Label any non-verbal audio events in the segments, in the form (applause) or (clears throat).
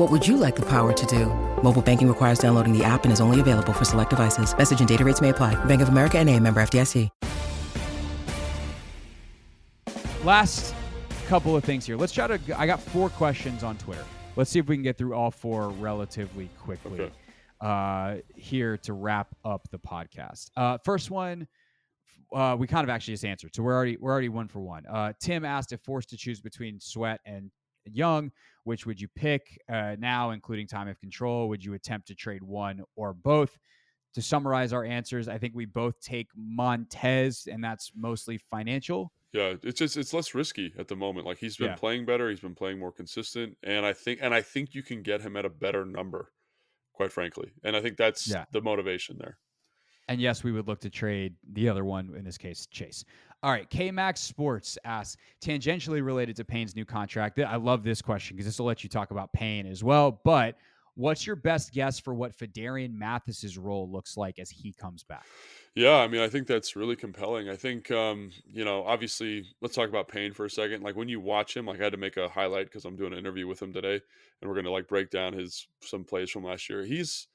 What would you like the power to do? Mobile banking requires downloading the app and is only available for select devices. Message and data rates may apply. Bank of America and a member FDIC. Last couple of things here. Let's try to. I got four questions on Twitter. Let's see if we can get through all four relatively quickly Okay. uh, here to wrap up the podcast. Uh, first one, uh, we kind of actually just answered, so we're already we're already one for one. Uh, Tim asked if forced to choose between Sweat and Young, which would you pick uh, now, including time of control? Would you attempt to trade one or both? To summarize our answers, I think we both take Montez, and that's mostly financial. Yeah, it's just it's less risky at the moment. Like he's been Yeah. playing better, he's been playing more consistent, and I think and I think you can get him at a better number, quite frankly. And I think that's Yeah. the motivation there. And yes, we would look to trade the other one, in this case, Chase. All right, K Max Sports asks, tangentially related to Payne's new contract. I love this question because this will let you talk about Payne as well. But what's your best guess for what Phidarian Mathis's role looks like as he comes back? Yeah, I mean, I think that's really compelling. I think, um, you know, obviously, let's talk about Payne for a second. Like when you watch him, like I had to make a highlight because I'm doing an interview with him today, and we're gonna like break down his some plays from last year. He's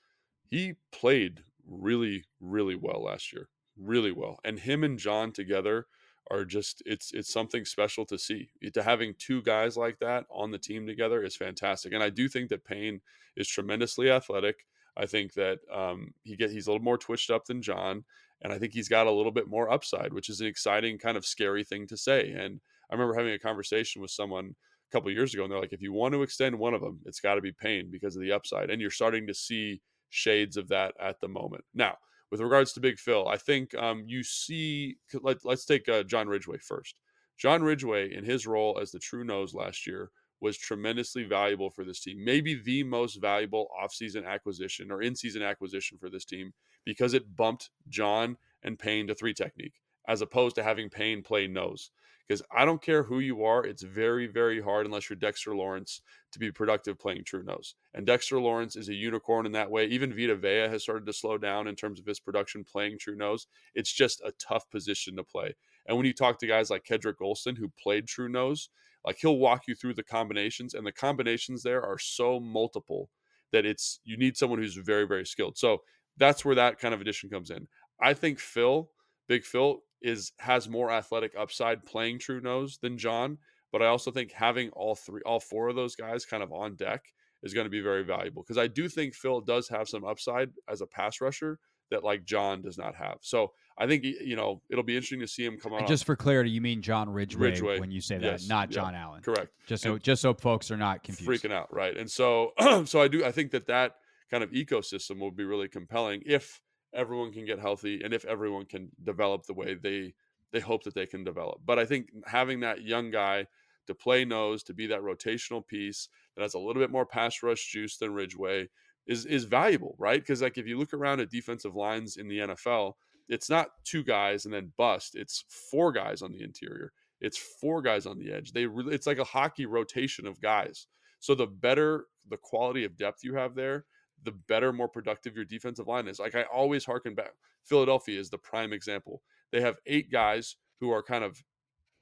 he played really, really well last year, really well, and him and John together are just it's it's something special to see. To having two guys like that on the team together is fantastic, and I do think that Payne is tremendously athletic. I think that um, he get he's a little more twitched up than John and I think he's got a little bit more upside, which is an exciting kind of scary thing to say. And I remember having a conversation with someone a couple years ago, and they're like, if you want to extend one of them, it's got to be Payne because of the upside, and you're starting to see shades of that at the moment. Now, with regards to Big Phil, I think um, you see. Let, let's take uh, John Ridgeway first. John Ridgeway, in his role as the true nose last year, was tremendously valuable for this team. Maybe the most valuable offseason acquisition or in-season acquisition for this team because it bumped John and Payne to three technique as opposed to having Payne play nose. Because I don't care who you are, it's very, very hard unless you're Dexter Lawrence to be productive playing true nose. And Dexter Lawrence is a unicorn in that way. Even Vita Vea has started to slow down in terms of his production playing true nose. It's just a tough position to play. And when you talk to guys like Kedrick Golston, who played true nose, like he'll walk you through the combinations, and the combinations there are so multiple that it's you need someone who's very, very skilled. So that's where that kind of addition comes in. I think Phil, Big Phil, is has more athletic upside playing true nose than John, but I also think having all three, all four of those guys kind of on deck is going to be very valuable because I do think Phil does have some upside as a pass rusher that like John does not have. So I think you know it'll be interesting to see him come on. just for clarity, you mean John Ridgeway, Ridgway, when you say that, yes, not yeah, John Allen. correct. Just so And- just so folks are not confused. freaking out, right? And so, (clears throat) so I do. I think that that kind of ecosystem will be really compelling if everyone can get healthy and if everyone can develop the way they they hope that they can develop. But I think having that young guy to play nose to be that rotational piece that has a little bit more pass rush juice than Ridgeway is is valuable, right? Because like if you look around at defensive lines in the NFL, it's not two guys and then bust. It's four guys on the interior. It's four guys on the edge. They it's like a hockey rotation of guys. So the better the quality of depth you have there, the better, more productive your defensive line is. Like I always harken back. Philadelphia is the prime example. They have eight guys who are kind of,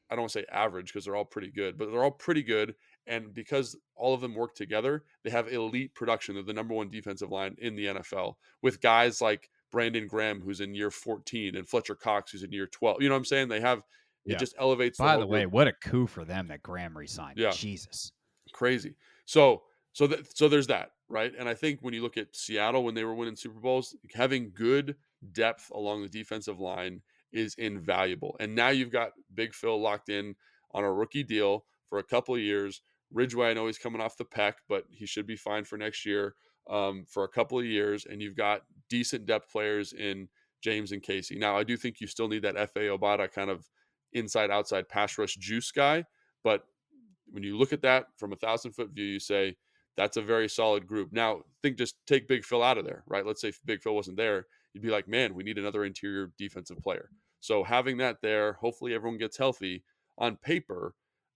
I don't want to say average because they're all pretty good, but they're all pretty good. And because all of them work together, they have elite production. They're the number one defensive line in the NFL with guys like Brandon Graham, who's in year 14, and Fletcher Cox, who's in year 12. You know what I'm saying? They have, it Yeah. just elevates. By whole the way, group. what a coup for them that Graham resigned. Yeah. Jesus. crazy. So so that so there's that, right? And I think when you look at Seattle when they were winning Super Bowls, having good depth along the defensive line is invaluable. And now you've got Big Phil locked in on a rookie deal for a couple of years. Ridgeway, I know he's coming off the peck, but he should be fine for next year um, for a couple of years. And you've got decent depth players in James and Casey. Now, I do think you still need that Efe Obada kind of inside outside pass rush juice guy. But when you look at that from a thousand foot view, you say that's a very solid group. Now, think just take Big Phil out of there, right? Let's say Big Phil wasn't there, you'd be like, man, we need another interior defensive player. So having that there, hopefully everyone gets healthy. On paper,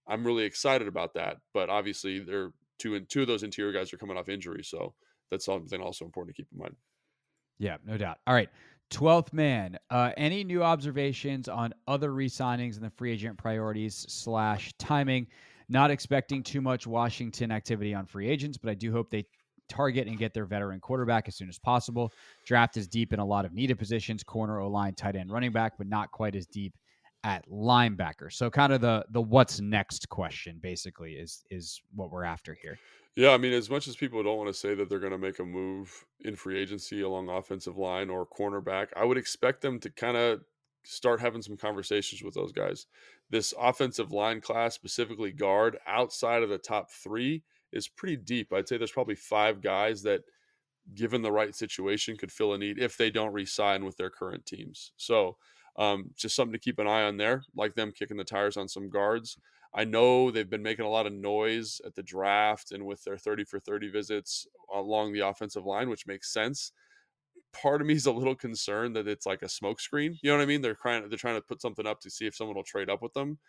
I'm really excited about that. But obviously, they're two and two of those interior guys are coming off injury, so that's something also important to keep in mind. Yeah, no doubt. All right. 12th man. Uh, any new observations on other re-signings and the free agent priorities slash timing? Not expecting too much Washington activity on free agents, but I do hope they target and get their veteran quarterback as soon as possible. Draft is deep in a lot of needed positions: corner, O line, tight end, running back, but not quite as deep at linebacker. So, kind of the the what's next question, basically, is is what we're after here. Yeah, I mean, as much as people don't want to say that they're going to make a move in free agency along offensive line or cornerback, I would expect them to kind of start having some conversations with those guys. This offensive line class, specifically guard, outside of the top three, is pretty deep. I'd say there's probably five guys that, given the right situation, could fill a need if they don't re-sign with their current teams. So, um, just something to keep an eye on there, like them kicking the tires on some guards. I know they've been making a lot of noise at the draft and with their 30 for 30 visits along the offensive line, which makes sense. Part of me is a little concerned that it's like a smokescreen. You know what I mean? They're trying they're trying to put something up to see if someone will trade up with them.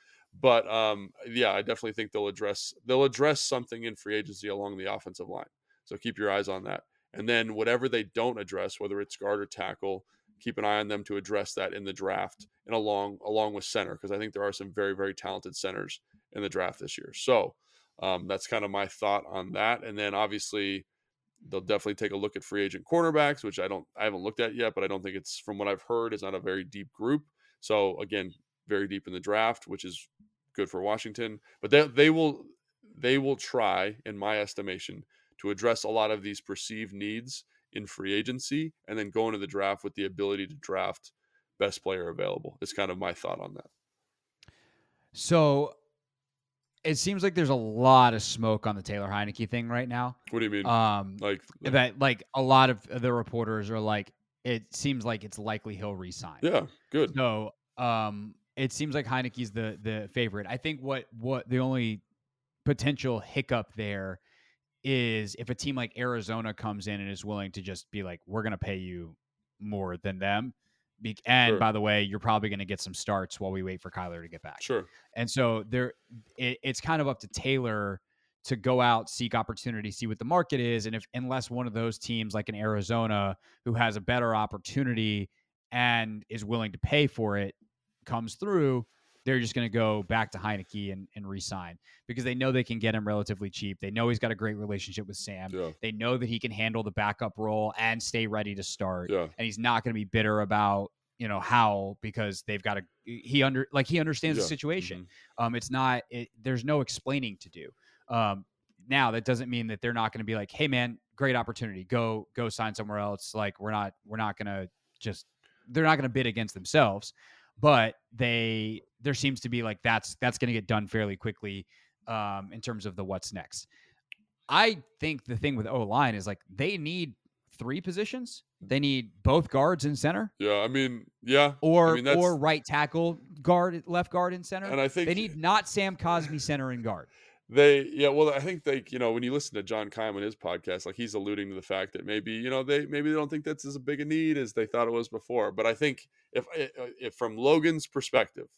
But um, yeah, I definitely think they'll address they'll address something in free agency along the offensive line. So keep your eyes on that. And then whatever they don't address, whether it's guard or tackle, keep an eye on them to address that in the draft and along along with center because I think there are some very very talented centers in the draft this year. So um, that's kind of my thought on that. And then obviously they'll definitely take a look at free agent cornerbacks, which I don't I haven't looked at yet, but I don't think it's from what I've heard is not a very deep group. So again, very deep in the draft, which is good for Washington. But they they will they will try, in my estimation, to address a lot of these perceived needs in free agency and then go into the draft with the ability to draft best player available. It's kind of my thought on that. So it seems like there's a lot of smoke on the Taylor Heinicke thing right now. What do you mean? Um, like that, like a lot of the reporters are like, it seems like it's likely he'll resign. Yeah, good. So, um, it seems like Heinicke's the the favorite. I think what what the only potential hiccup there is if a team like Arizona comes in and is willing to just be like, we're going to pay you more than them. Be- and sure. by the way, you're probably going to get some starts while we wait for Kyler to get back. Sure. And so there, it, it's kind of up to Taylor to go out, seek opportunity, see what the market is, and if unless one of those teams, like in Arizona, who has a better opportunity and is willing to pay for it, comes through, they're just going to go back to Heinicke and, and resign because they know they can get him relatively cheap. They know he's got a great relationship with Sam. Yeah. They know that he can handle the backup role and stay ready to start. Yeah. And he's not going to be bitter about you know how because they've got a he under like he understands yeah. the situation. Mm-hmm. Um, it's not it, there's no explaining to do. Um, now that doesn't mean that they're not going to be like, hey man, great opportunity, go go sign somewhere else. Like we're not we're not going to just they're not going to bid against themselves but they there seems to be like that's that's going to get done fairly quickly um, in terms of the what's next. I think the thing with O line is like they need three positions. They need both guards and center. Yeah, I mean, yeah, or I mean, or right tackle, guard, left guard, and center. And I think they need not Sam Cosmi center and guard. They yeah, well, I think they you know when you listen to John Keim on his podcast, like he's alluding to the fact that maybe you know they maybe they don't think that's as big a need as they thought it was before. But I think if eh, eh, if from Logan's perspective,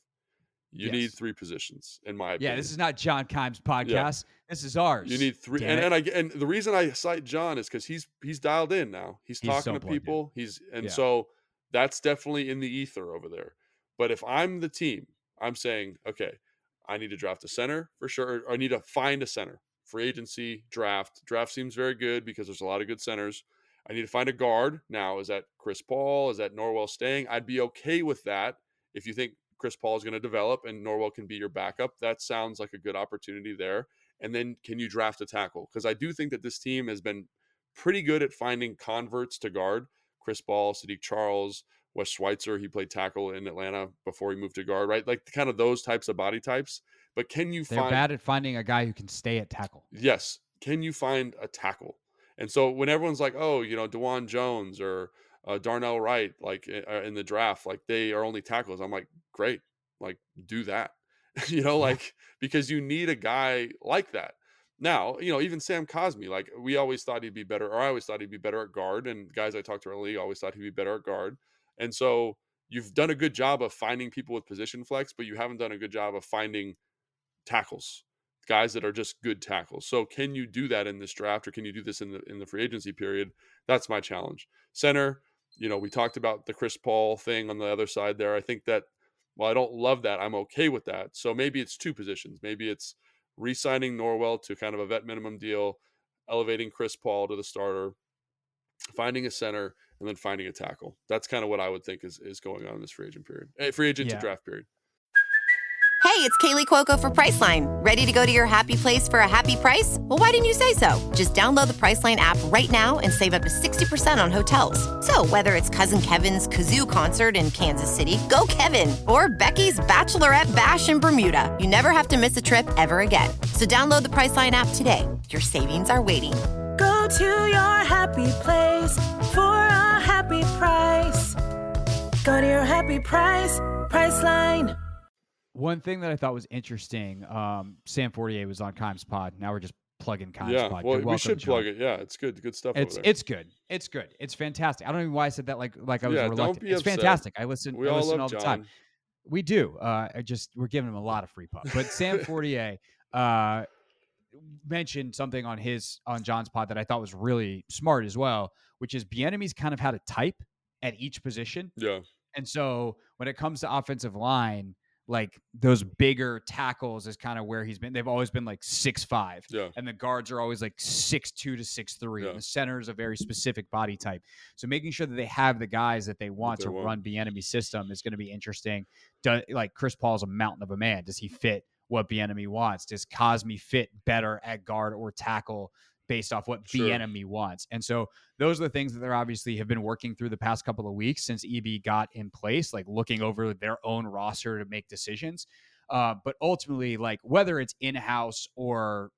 you yes. need three positions in my opinion. Yeah, this is not John Keim's podcast. Yeah. This is ours. You need three, and, and, I and the reason I cite John is because he's he's dialed in now. He's, he's talking so to people. In. He's and yeah. so that's definitely in the ether over there. But if I'm the team, I'm saying okay I need to draft a center for sure. I need to find a center. Free agency, draft. Draft seems very good because there's a lot of good centers. I need to find a guard. Now, is that Chris Paul? Is that Norwell staying? I'd be okay with that if you think Chris Paul is going to develop and Norwell can be your backup. That sounds like a good opportunity there. And then can you draft a tackle? Because I do think that this team has been pretty good at finding converts to guard. Chris Paul, Saahdiq Charles, Wes Schweitzer, he played tackle in Atlanta before he moved to guard, right? Like kind of those types of body types. But can you They're find bad at finding a guy who can stay at tackle. Yes. Can you find a tackle? And so when everyone's like, oh, you know, Dawand Jones or uh, Darnell Wright, like uh, in the draft, like they are only tackles. I'm like, great, like do that, (laughs) you know, like because you need a guy like that. Now, you know, even Sam Cosmi, like we always thought he'd be better, or I always thought he'd be better at guard, and guys I talked to early always thought he'd be better at guard. And so you've done a good job of finding people with position flex, but you haven't done a good job of finding tackles guys that are just good tackles. So can you do that in this draft or can you do this in the in the free agency period? That's my challenge. Center, you know, we talked about the Chris Paul thing on the other side there. I think that well, I don't love that, I'm okay with that. So maybe it's two positions. Maybe it's re-signing Norwell to kind of a vet minimum deal, elevating Chris Paul to the starter, finding a center, and then finding a tackle. That's kind of what I would think is is going on in this free agent period. Eh, free agent Yeah. to draft period. Hey, it's Kaley Cuoco for Priceline. Ready to go to your happy place for a happy price? Well, why didn't you say so? Just download the Priceline app right now and save up to 60% on hotels. So, whether it's Cousin Kevin's Kazoo concert in Kansas City, go Kevin, or Becky's Bachelorette Bash in Bermuda, you never have to miss a trip ever again. So, download the Priceline app today. Your savings are waiting. Go to your happy place for a happy price. Go to your happy price, Priceline. One thing that I thought was interesting, um, Sam Fortier was on Keim's Pod. Now we're just plugging Keim's yeah, Pod. well, You're we should John. plug it. Yeah, it's good. Good stuff. It's over there. it's good. It's good. It's fantastic. I don't know why I said that like like I was Yeah, don't reluctant. be it's upset. fantastic. I listen. we I all listen love all the time. We do. Uh, I just we're giving him a lot of free puff. But Sam (laughs) Fortier uh, mentioned something on his on John's pod that I thought was really smart as well, which is Bieniemy's kind of had a type at each position, Yeah, and so when it comes to offensive line. Like those bigger tackles is kind of where he's been. They've always been like six five, yeah, and the guards are always like six two to six three. Yeah. And the center is a very specific body type. So making sure that they have the guys that they want they to want. run Bieniemy system is going to be interesting. Do, like Chris Paul's a mountain of a man. Does he fit what Bieniemy wants? Does Cosmi fit better at guard or tackle based off what Sure. Bieniemy wants? And so those are the things that they're obviously have been working through the past couple of weeks since EB got in place, like looking over their own roster to make decisions. Uh, but ultimately, like whether it's in house or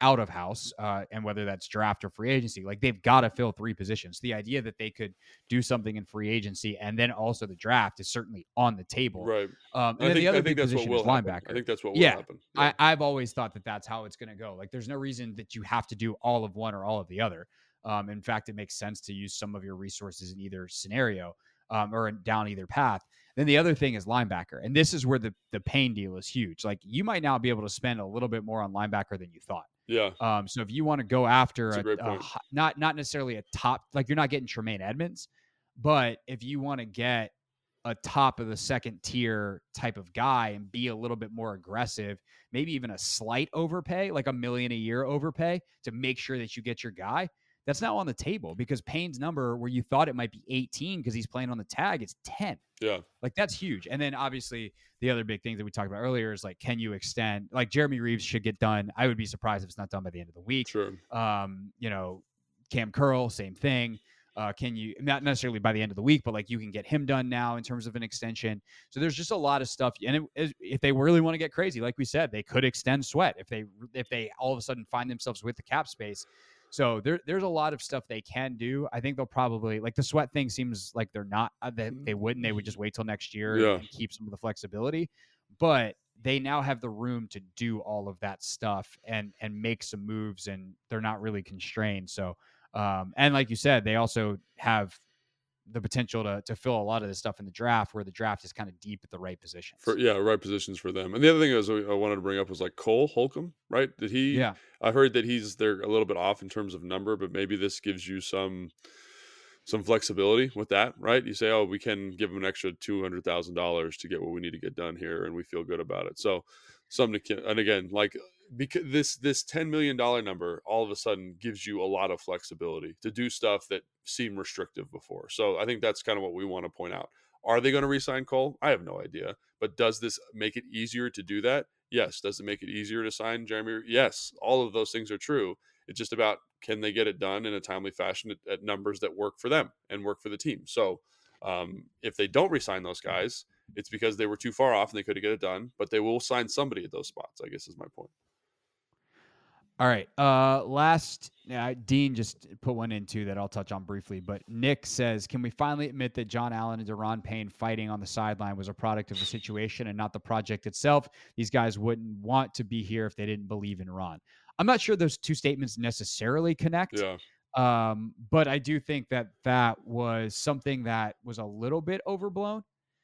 out of house, uh, and whether that's draft or free agency, like they've got to fill three positions. The idea that they could do something in free agency and then also the draft is certainly on the table. right. Um, and I think, the other I big think that's what position will is happen. linebacker. I think that's what will Yeah, happen. I, I've always thought that that's how it's going to go. Like, there's no reason that you have to do all of one or all of the other. Um, in fact, it makes sense to use some of your resources in either scenario um, or down either path. Then the other thing is linebacker, and this is where the the Payne deal is huge. Like, you might now be able to spend a little bit more on linebacker than you thought. Yeah, Um, so if you want to go after a a, a not not necessarily a top, like you're not getting Tremaine Edmunds, but if you want to get a top of the second tier type of guy and be a little bit more aggressive, maybe even a slight overpay, like a million a year overpay to make sure that you get your guy. That's now on the table because Payne's number, where you thought it might be 18 because he's playing on the tag, it's 10. yeah, Like that's huge. And then obviously the other big thing that we talked about earlier is like, can you extend? Like Jeremy Reaves should get done. I would be surprised if it's not done by the end of the week. sure. Um, you know, Cam Curl, same thing. Uh, can you not necessarily by the end of the week, but like you can get him done now in terms of an extension. So there's just a lot of stuff. And it, is- if they really want to get crazy, like we said, they could extend Sweat if they if they all of a sudden find themselves with the cap space. So there, there's a lot of stuff they can do. I think they'll probably like the Sweat thing seems like they're not uh, that they wouldn't. They would just wait till next year Yeah. and keep some of the flexibility. But they now have the room to do all of that stuff and and make some moves, and they're not really constrained. So, um, and like you said, they also have the potential to to fill a lot of this stuff in the draft, where the draft is kind of deep at the right positions. For yeah, right positions for them. And the other thing is uh, I wanted to bring up was like Cole Holcomb, right? Did he? yeah, I heard that he's they're a little bit off in terms of number, but maybe this gives you some some flexibility with that, right? You say, oh, we can give him an extra two hundred thousand dollars to get what we need to get done here, and we feel good about it. So something to and again, like because this this ten million dollar number all of a sudden gives you a lot of flexibility to do stuff that seemed restrictive before. So I think that's kind of what we want to point out. Are they going to re-sign Cole? I have no idea. But does this make it easier to do that? Yes. Does it make it easier to sign Jeremy? Yes. All of those things are true. It's just about can they get it done in a timely fashion at, at numbers that work for them and work for the team. So Um, if they don't resign those guys, it's because they were too far off and they couldn't get it done. But they will sign somebody at those spots. I guess is my point. All right. Uh, last, uh, Dean just put one in too that I'll touch on briefly. But Nick says, "Can we finally admit that John Allen and Daron Payne fighting on the sideline was a product of the situation and not the project itself? These guys wouldn't want to be here if they didn't believe in Ron." I'm not sure those two statements necessarily connect. Yeah. Um, but I do think that that was something that was a little bit overblown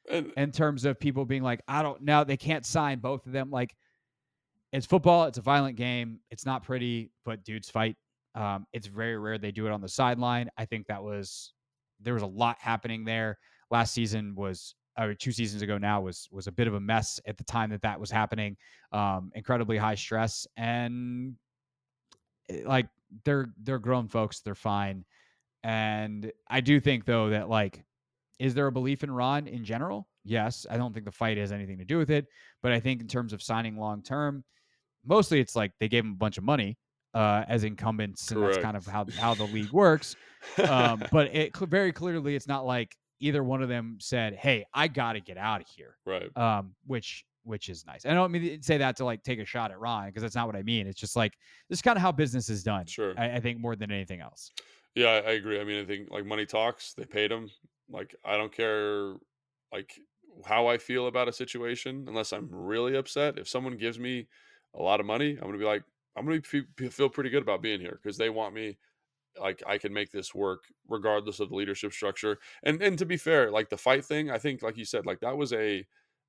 And in terms of people being like, I don't know, they can't sign both of them. Like, it's football, it's a violent game, it's not pretty, but dudes fight. Um, it's very rare they do it on the sideline. I think that was there was a lot happening there. Last season was or two seasons ago now was was a bit of a mess at the time that that was happening. Um, incredibly high stress and eh, like they're they're grown folks, they're fine. And I do think though that like is there a belief in Ron in general? Yes. I don't think the fight has anything to do with it. But I think in terms of signing long term, mostly it's like they gave him a bunch of money uh, as incumbents, and that's kind of how, how the league (laughs) works. Um, but it very clearly, it's not like either one of them said, "Hey, I got to get out of here," right. um, which which is nice. I don't mean to say that to like take a shot at Ron because that's not what I mean. It's just like this is kind of how business is done. Sure. I, I think more than anything else. Yeah, I, I agree. I mean, I think like money talks. They paid him. Like I don't care, like how I feel about a situation, unless I'm really upset. If someone gives me a lot of money, I'm gonna be like, I'm gonna fe- fe- feel pretty good about being here because they want me. Like I can make this work regardless of the leadership structure. And and to be fair, like the fight thing, I think, like you said, like that was a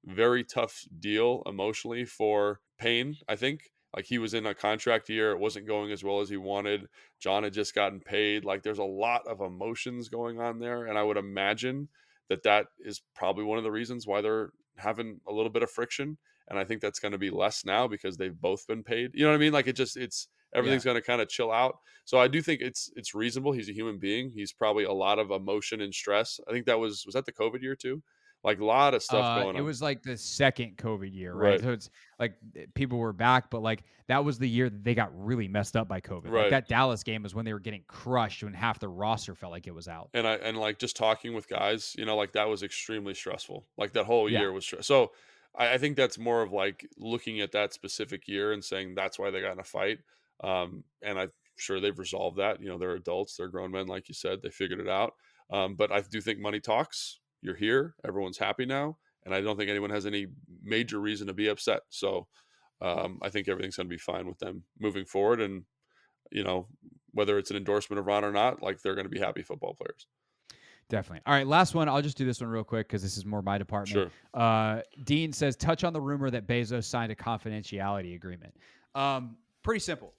very tough deal emotionally for Payne. I think like he was in a contract year, it wasn't going as well as he wanted. John had just gotten paid. Like there's a lot of emotions going on there, and I would imagine that that is probably one of the reasons why they're having a little bit of friction. And I think that's going to be less now because they've both been paid. You know what I mean? Like it just it's everything's going to kind of chill out. So I do think it's it's reasonable. He's a human being. He's probably a lot of emotion and stress. I think that was was that the COVID year too. Like a lot of stuff Uh, going it on. It was like the second COVID year, right? Right. So it's like people were back, but like that was the year that they got really messed up by COVID. Like that Dallas game was when they were getting crushed when half the roster felt like it was out. and I and like just talking with guys, you know, like that was extremely stressful. Like that whole Yeah. year was stress. So I, I think that's more of like looking at that specific year and saying that's why they got in a fight. Um, and I'm sure they've resolved that. You know, they're adults, they're grown men, like you said, they figured it out. Um, but I do think money talks. You're here, everyone's happy now, and I don't think anyone has any major reason to be upset. So um, I think everything's going to be fine with them moving forward. And you know, whether it's an endorsement of Ron or not, like they're going to be happy football players. Definitely. All right, last one. I'll just do this one real quick because this is more my department. Sure. Uh, Dean says, touch on the rumor that Bezos signed a confidentiality agreement. Um, pretty simple.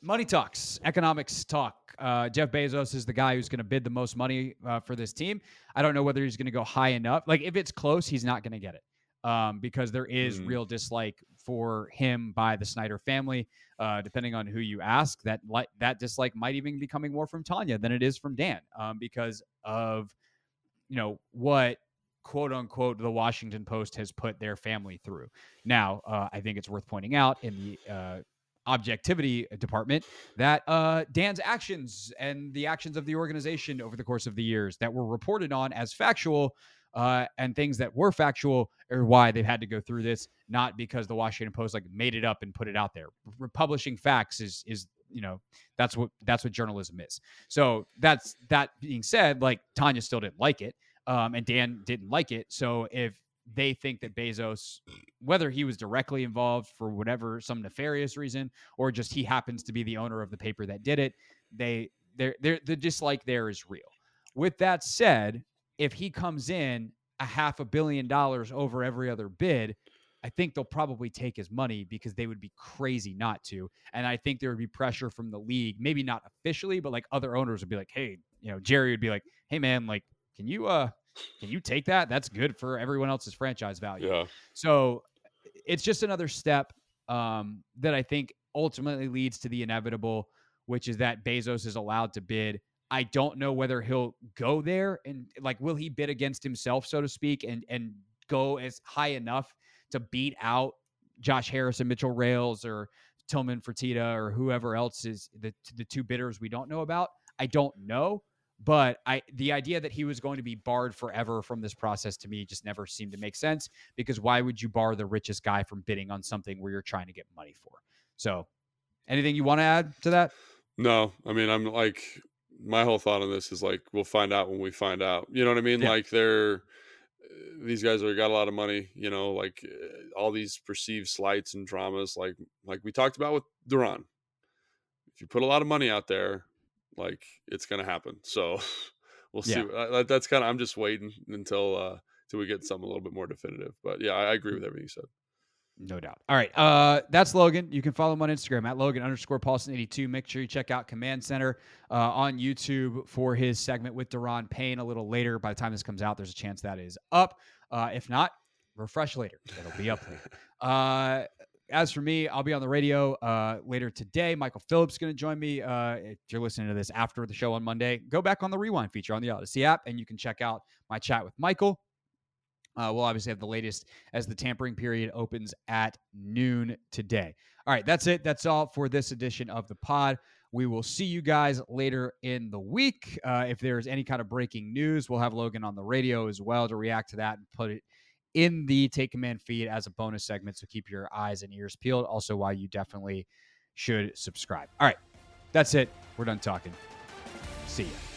Money talks, economics talk. Uh, Jeff Bezos is the guy who's going to bid the most money uh, for this team. I don't know whether he's going to go high enough. Like, if it's close, he's not going to get it um, because there is Mm. real dislike for him by the Snyder family. Uh, depending on who you ask, that li- that dislike might even be coming more from Tanya than it is from Dan um, because of you know what quote unquote the Washington Post has put their family through. Now, uh, I think it's worth pointing out in the uh, objectivity department that uh, Dan's actions and the actions of the organization over the course of the years that were reported on as factual uh, and things that were factual or why they've had to go through this, not because the Washington Post like made it up and put it out there. R- publishing facts is is you know that's what that's what journalism is. So that's that being said, like Tanya still didn't like it, um, and Dan didn't like it. So if they think that Bezos, whether he was directly involved for whatever some nefarious reason, or just he happens to be the owner of the paper that did it, they they're, they're, the dislike there is real. With that said, if he comes in a half a billion dollars over every other bid, I think they'll probably take his money because they would be crazy not to. And I think there would be pressure from the league, maybe not officially, but like other owners would be like, hey, you know, Jerry would be like, hey man, like, can you uh can you take that? That's good for everyone else's franchise value. Yeah. So it's just another step um, that I think ultimately leads to the inevitable, which is that Bezos is allowed to bid. I don't know whether he'll go there and like will he bid against himself, so to speak, and and go as high enough to beat out Josh Harris and Mitchell Rales or Tillman Fertitta or whoever else is the the two bidders we don't know about. I don't know, But I the idea that he was going to be barred forever from this process to me just never seemed to make sense because why would you bar the richest guy from bidding on something where you're trying to get money for? So anything you want to add to that? No, I mean I'm like my whole thought on this is like we'll find out when we find out. You know what I mean? Yeah. Like they're these guys are got a lot of money, you know, like uh, all these perceived slights and dramas like like we talked about with Daron. If you put a lot of money out there, like it's going to happen. So (laughs) we'll see. Yeah. That's kind of I'm just waiting until uh till we get something a little bit more definitive. But yeah, I, I agree with everything you said. No doubt. All right. Uh, that's Logan. You can follow him on Instagram at Logan underscore Paulsen82. Make sure you check out Command Center uh, on YouTube for his segment with Daron Payne a little later. By the time this comes out, there's a chance that is up. Uh, if not, refresh later. It'll be up later. (laughs) Uh, as for me, I'll be on the radio uh, later today. Michael Phillips is going to join me. Uh, if you're listening to this after the show on Monday, go back on the rewind feature on the Audacy app, and you can check out my chat with Michael. Uh, we'll obviously have the latest as the tampering period opens at noon today. All right, that's it. That's all for this edition of the pod. We will see you guys later in the week. Uh, if there's any kind of breaking news, we'll have Logan on the radio as well to react to that and put it in the Take Command feed as a bonus segment. So keep your eyes and ears peeled. Also, why you definitely should subscribe. All right, that's it. We're done talking. See ya.